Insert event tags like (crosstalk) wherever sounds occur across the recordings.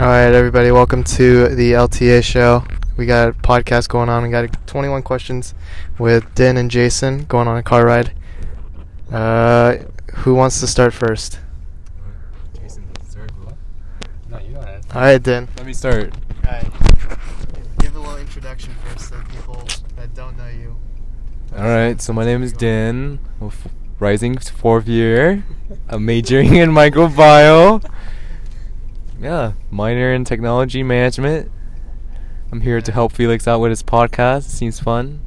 All right, everybody, welcome to the LTA show. We got a podcast going on. We got 21 questions with Din and Jason going on a car ride. Uh, who wants to start first? Jason, start. No, you go ahead. All right, Din. Let me start. All right. Give a little introduction first to people that don't know you. All right. So my name is Din, a f- rising fourth year. I'm majoring in microbiome. Yeah, minor in technology management. I'm here to help Felix out with his podcast. Seems fun.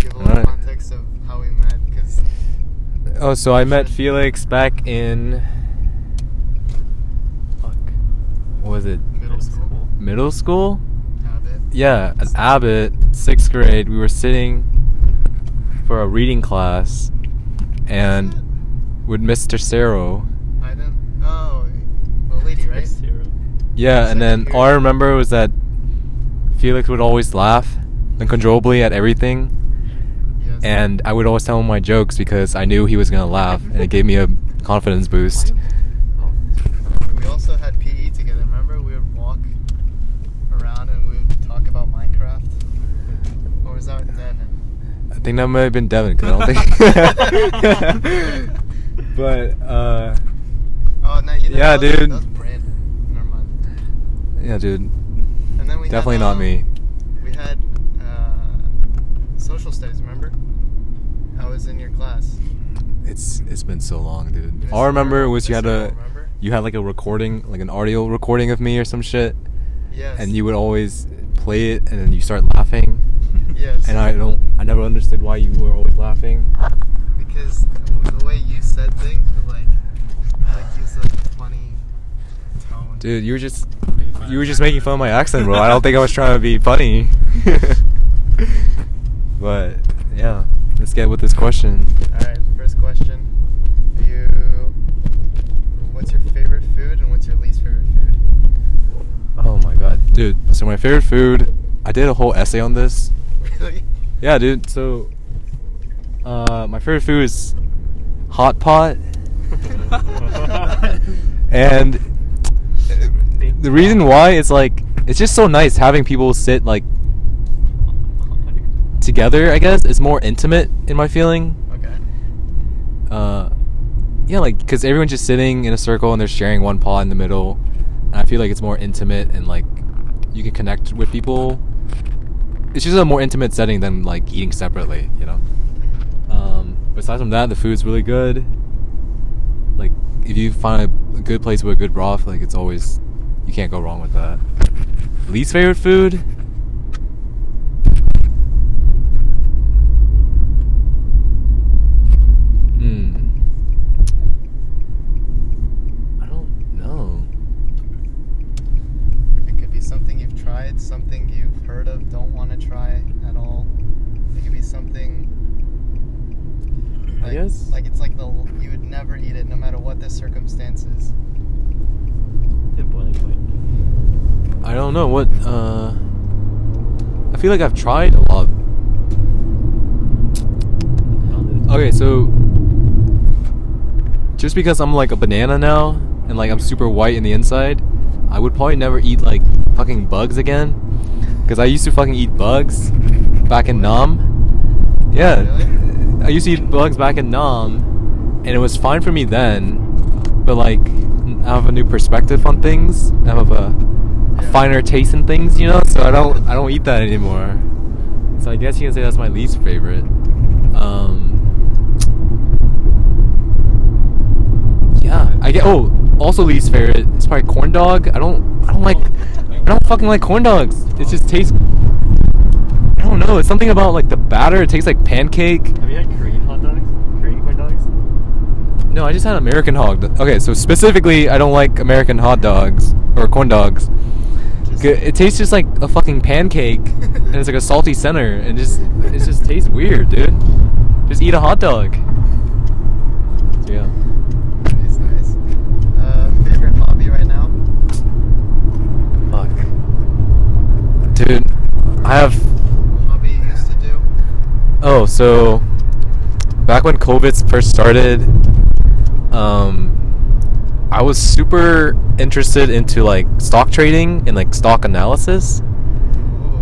Give a little context of how we met, because Oh, so I met Felix back in. Fuck. What was it? middle school. Middle school? Habit. Yeah, at Abbott, sixth grade, we were sitting for a reading class, and with Mr. Cero. I didn't. Oh, the right? Yeah, and then Second all I remember was that Felix would always laugh uncontrollably at everything, Yes. and I would always tell him my jokes because I knew he was gonna laugh, and it gave me a confidence boost. We also had PE together. Remember, we would walk around and we would talk about Minecraft. Or was that Devin? I think that might have been Devin, because I don't think. (laughs) (laughs) but uh, Oh no, you didn't. Yeah, that was- dude. That was Brandon. Never mind. Yeah, dude, And then we definitely had, not um, me. We had uh, social studies. Remember? I was in your class. It's it's been so long, dude. This All I remember was you had a remember? you had like a recording, like an audio recording of me or some shit, Yes. and you would always play it, and then you start laughing, (laughs) Yes. and I don't, I never understood why you were always laughing. Because the way you said things was like, like use a funny tone. Dude, you were just you were just making fun of my accent, bro. I don't think I was trying to be funny. (laughs) but yeah, let's get with this question. All right, first question. You, what's your favorite food and what's your least favorite food? Oh my god, dude. So my favorite food, I did a whole essay on this. Really? Yeah, dude. So, uh, my favorite food is hot pot, (laughs) and the reason why is like it's just so nice having people sit like together. I guess it's more intimate in my feeling. Okay. Uh, yeah, like because everyone's just sitting in a circle and they're sharing one pot in the middle. And I feel like it's more intimate and like you can connect with people. It's just a more intimate setting than like eating separately, you know. Um, besides from that, the food's really good. Like if you find a good place with a good broth, like it's always you can't go wrong with that. Least favorite food? Hmm. I don't know. It could be something you've tried, something you've heard of, don't want to try at all. It could be something. I Like, guess- Like it's like the you would never eat it, no matter what the circumstances. I don't know what. Uh, I feel like I've tried a lot. Okay, so just because I'm like a banana now and like I'm super white in the inside, I would probably never eat like fucking bugs again. Because I used to fucking eat bugs back in Nam. Yeah? I used to eat bugs back in Nam, and it was fine for me then. But like, I have a new perspective on things. I have a Yeah. finer taste in things, you know. So I don't, I don't eat that anymore. So I guess you can say that's my least favorite. Um, yeah, I get. Oh, also least favorite is probably corn dog. I don't, I don't like, I don't fucking like corn dogs. It just tastes. I don't know. It's something about like the batter. It tastes like pancake. Have you had Korean hot dogs? Korean corn dogs? No, I just had American hot. Okay, so specifically, I don't like American hot dogs or corn dogs. Just- G- It tastes just like a fucking pancake, (laughs) and it's like a salty center, and just it just tastes weird, dude. Just eat a hot dog. Yeah. Nice, nice. Uh, favorite hobby right now? Fuck. Dude, I have. Hobby you used to do? Oh, so back when COVID first started, um, I was super interested into like stock trading and like stock analysis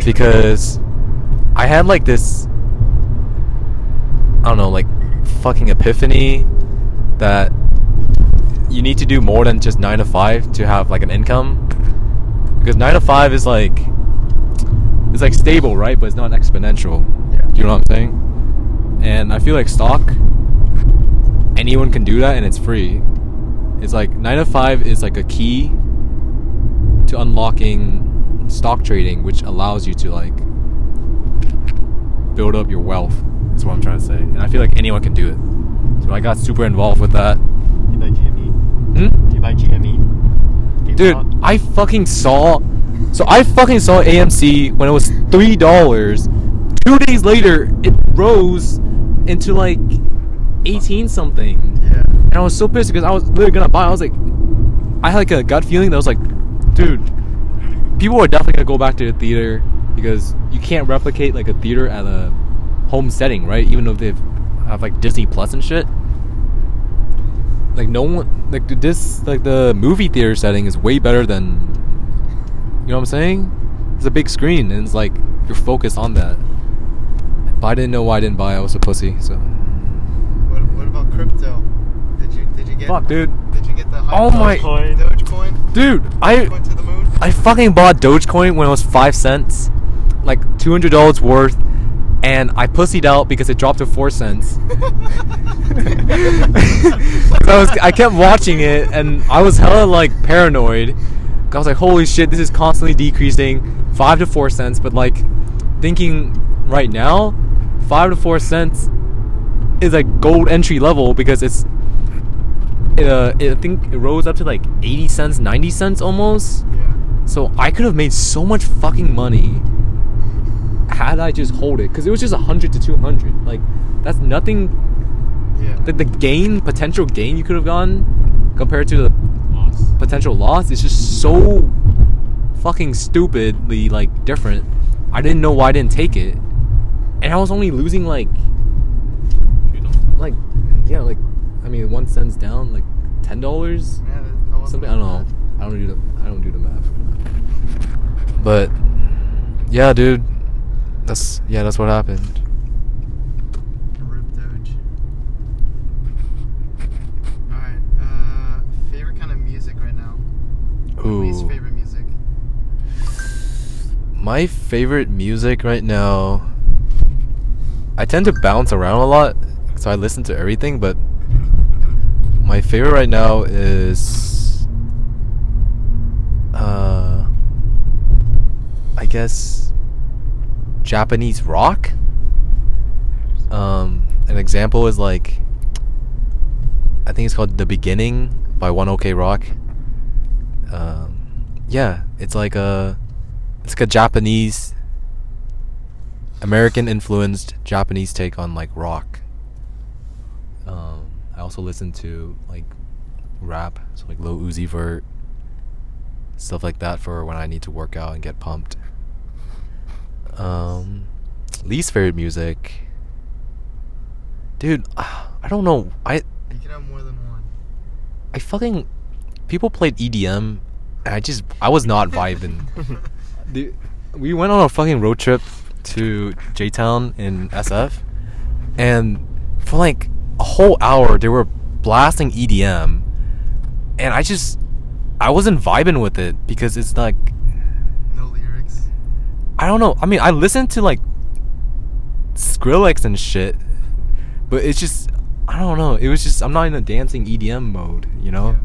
because I had like this I don't know, like fucking epiphany that you need to do more than just 9 to 5 to have like an income because 9 to 5 is like it's like stable, right? But it's not exponential. Yeah. You know what I'm saying? And I feel like stock anyone can do that and it's free. It's like 9 to 5 is like a key to unlocking stock trading which allows you to like build up your wealth. Is what I'm trying to say. And I feel like anyone can do it. So I got super involved with that. You buy GME? Hmm? Do you buy GME? Dude? I fucking saw. So I fucking saw AMC when it was three dollars. Two days later, it rose into like eighteen something. And I was so pissed because I was literally gonna buy. I was like, I had like a gut feeling that was like, dude, people are definitely gonna go back to the theater because you can't replicate like a theater at a home setting, right? Even though they have like Disney Plus and shit. Like no one like this like the movie theater setting is way better than you know what I'm saying? It's a big screen and it's like you're focused on that. But I didn't know why I didn't buy. I was a pussy. So What, what about crypto? You get? fuck, dude. Did you get the? Oh my- Dogecoin. Dogecoin. Dude, I Dogecoin moon. I fucking bought Dogecoin when it was five cents, like two hundred dollars worth, and I pussied out because it dropped to four cents. (laughs) 'Cause I was I kept watching it and I was hella like paranoid. I was like, holy shit, this is constantly decreasing, five to four cents. But like thinking right now, five to four cents is like gold entry level because it's. It, uh, it, I think it rose up to like 80 cents, 90 cents almost. yeah. So I could have made so much fucking money had I just hold it, because it was just hundred to two hundred. Like that's nothing. Yeah. The, the gain, potential gain you could have gotten compared to the Loss. potential loss is just so fucking stupidly like different. I didn't know why I didn't take it, and I was only losing like like yeah like I mean one cents down like ten dollars Yeah, something I don't know. I don't do the I don't do the math. But yeah, dude, that's yeah, that's what happened. Alright, uh, favorite kind of music right now? Ooh, Least favorite music? my favorite music right now. I tend to bounce around a lot, so I listen to everything. But my favorite right now is, uh, I guess Japanese rock. Um, an example is like, I think it's called "The Beginning" by One OK Rock. Um, yeah, it's like a, it's like a Japanese, American influenced Japanese take on like rock. Also listen to like rap, so like Lil Uzi Vert, stuff like that for when I need to work out and get pumped. Um, least favorite music, dude. I don't know. I You can have more than one. I fucking people played EDM, and I just I was not vibing. (laughs) Dude, we went on a fucking road trip to J Town in SF, and for like a whole hour they were blasting EDM, and I just I wasn't vibing with it because it's like No lyrics. I don't know. I mean, I listened to like Skrillex and shit, but it's just I don't know. It was just I'm not in a dancing EDM mode, you know.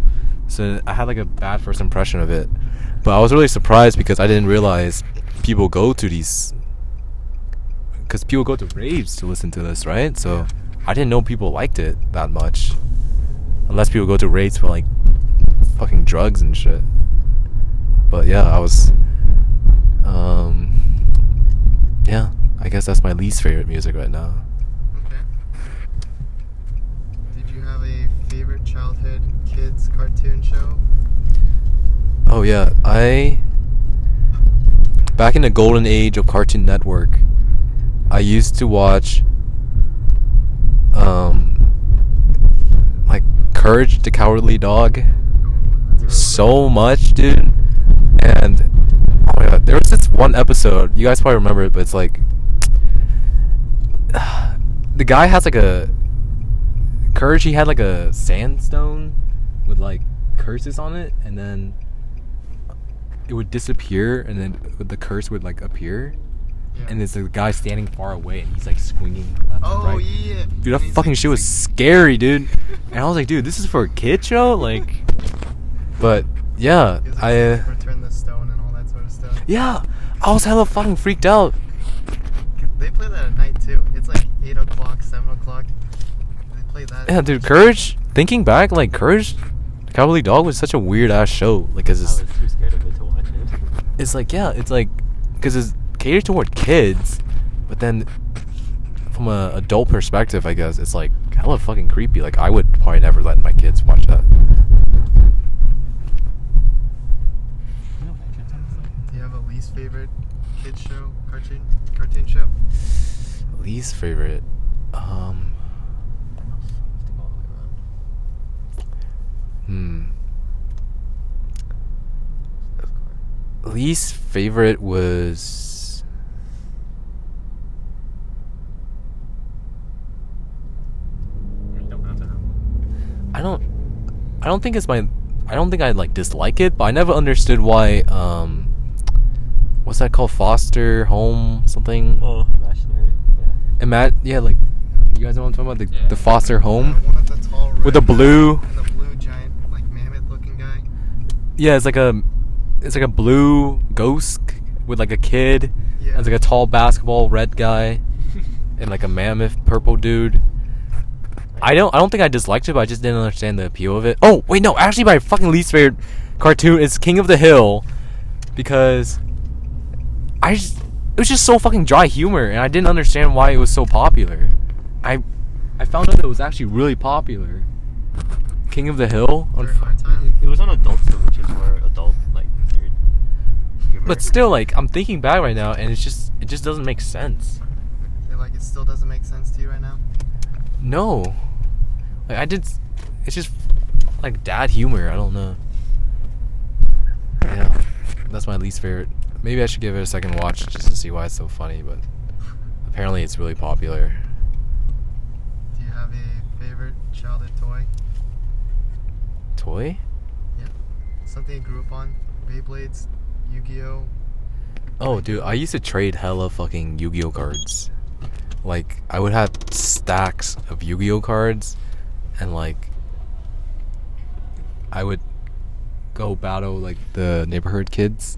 So I had like a bad first impression of it, but I was really surprised because I didn't realize people go to these because people go to raves to listen to this, right? So I didn't know people liked it that much, unless people go to raves for like fucking drugs and shit. But yeah, I was, um, yeah, I guess that's my least favorite music right now. Okay. Did you have a favorite childhood kids cartoon show? Oh yeah, I back in the golden age of Cartoon Network, I used to watch um like Courage the Cowardly Dog. So much, dude. And oh my god, there was this one episode. You guys probably remember it, but it's like (sighs) the guy has like a courage. He had like a sandstone with like curses on it, and then it would disappear, and then the curse would like appear. Yeah. And there's a guy standing far away, and he's like swinging left Oh and right. yeah. Dude, that fucking like, shit was sing- scary, (laughs) dude. And I was like, dude, this is for a kid show, like. But yeah, like, I uh, return the stone and all that sort of stuff. yeah, I was hella fucking freaked out. They play that at night too. It's like eight o'clock, seven o'clock. They play that. Yeah, dude, Courage. Thinking back, like Courage, the Cowardly Dog was such a weird ass show. Like, cause I it's, was too scared of it to watch it. it's like yeah, it's like, cause it's catered toward kids, but then from an adult perspective, I guess it's like hella fucking creepy. Like, I would probably never let my kids watch that. Do you have a least favorite kids show, cartoon, cartoon show? Least favorite, um, hmm. Least favorite was I don't I don't think it's my I don't think I like dislike it, but I never understood why um what's that called? Foster home something? Oh, imaginary. Yeah. And Matt, yeah, like you guys know what I'm talking about? The Yeah. the foster home? One with the tall With the blue- And the blue giant, like mammoth looking guy. Yeah, it's like a it's like a blue ghost with like a kid. Yeah. And it's like a tall basketball red guy (laughs) and like a mammoth purple dude. I don't I don't think I disliked it, but I just didn't understand the appeal of it. Oh, wait, no, actually my fucking least favorite cartoon is King of the Hill because I just it was just so fucking dry humor and I didn't understand why it was so popular. I I found out it was actually really popular. King of the Hill on During time. It was on Adult Swim, which is where adult like weird. humor- But still, like I'm thinking back right now, and it's just it just doesn't make sense. Feel like it still doesn't make sense to you right now. No, like I did. It's just like dad humor. I don't know. Yeah, that's my least favorite. Maybe I should give it a second watch just to see why it's so funny. But apparently, it's really popular. Do you have a favorite childhood toy? Toy? Yeah. Something you grew up on? Beyblades, Yu-Gi-Oh. Oh, dude, I used to trade hella fucking Yu-Gi-Oh cards. Like, I would have stacks of Yu-Gi-Oh cards, and like, I would go battle like the neighborhood kids,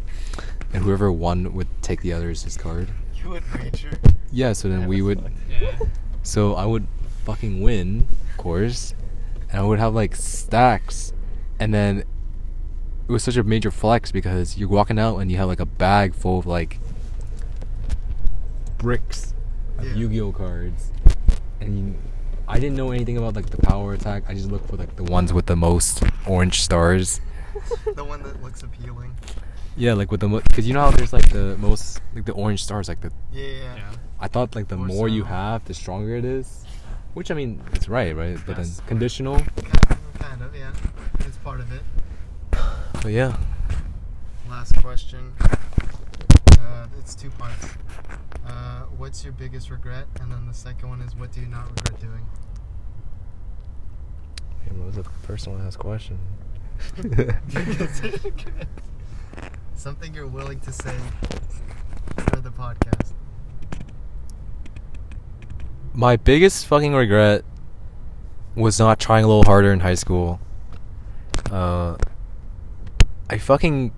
and whoever won would take the other's card. You would Ranger. Yeah, so then Yeah, we would. fucked. So I would fucking win, of course, and I would have like stacks, and then it was such a major flex because you're walking out and you have like a bag full of like bricks of Yeah. Yu-Gi-Oh cards, and you, I didn't know anything about like the power attack. I just looked for like the ones with the most orange stars. (laughs) the one that looks appealing. Yeah, like with the because you know how there's like the most like the orange stars like the Yeah, yeah. Yeah. I thought like the Or more you have, the stronger it is. Which I mean, it's right, right? But then conditional. Kind, kind of, yeah. It's part of it. But yeah. Last question. Uh, it's two parts. Uh, what's your biggest regret? And then the second one is, what do you not regret doing? what was the first one last question? (laughs) Something you're willing to say for the podcast. My biggest fucking regret was not trying a little harder in high school. Uh, I fucking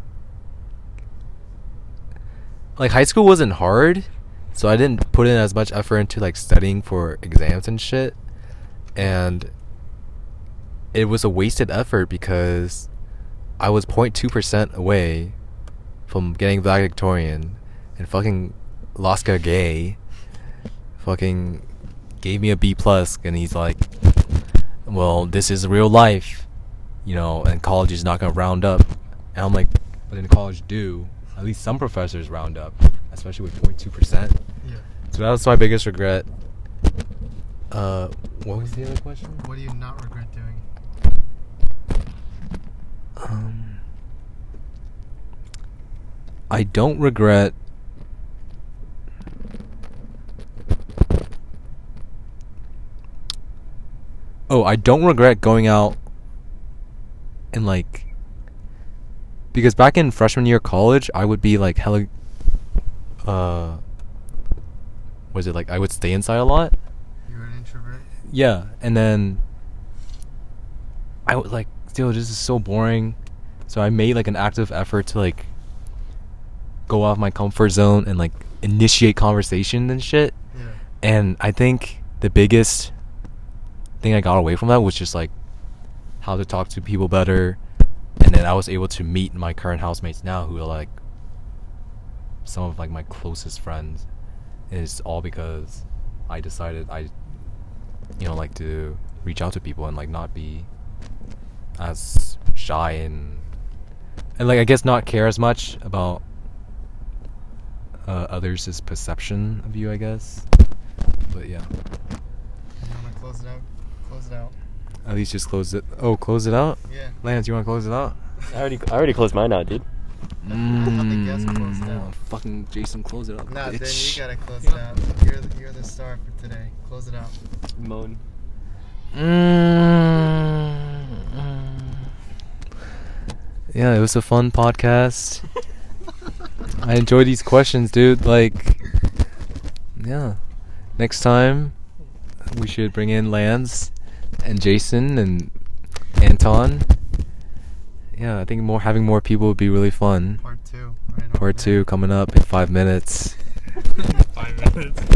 like high school wasn't hard, so I didn't put in as much effort into like studying for exams and shit, and it was a wasted effort because I was 0.2 percent away from getting valedictorian, and fucking Laska Gay fucking gave me a B plus, and he's like, "Well, this is real life, you know, and college is not gonna round up." And I'm like, "But in college, do? At least some professors round up, especially with 0.2 percent." Yeah. So that was my biggest regret. Uh, what was the other question? What do you not regret doing? Um, I don't regret. Oh, I don't regret going out and like because back in freshman year of college, I would be like hella uh was it like I would stay inside a lot? You're an introvert. Yeah, and then I was like, dude, this is so boring. So I made like an active effort to like go off my comfort zone and like initiate conversation and shit. Yeah. And I think the biggest thing I got away from that was just like how to talk to people better. And then I was able to meet my current housemates now who are like some of like my closest friends. And it's all because I decided I you know like to reach out to people and like not be as shy and and like I guess not care as much about uh, others' perception of you, I guess. But yeah, You want to close it out? Close it out. at least just close it. Oh, close it out. Yeah. Lance, you want to close it out? I already I already closed mine out, dude. Let the guest close it Mm. Fucking Jason, close it out. Nah, then you gotta close it out. You're the, you're the star for today. Close it out. Moan. Mm. Yeah, it was a fun podcast. (laughs) I enjoy these questions, dude. Like, yeah. Next time, we should bring in Lance and Jason and Anton. Yeah, I think more having more people would be really fun. Part two. Right Part two coming up in five minutes. (laughs) Five minutes.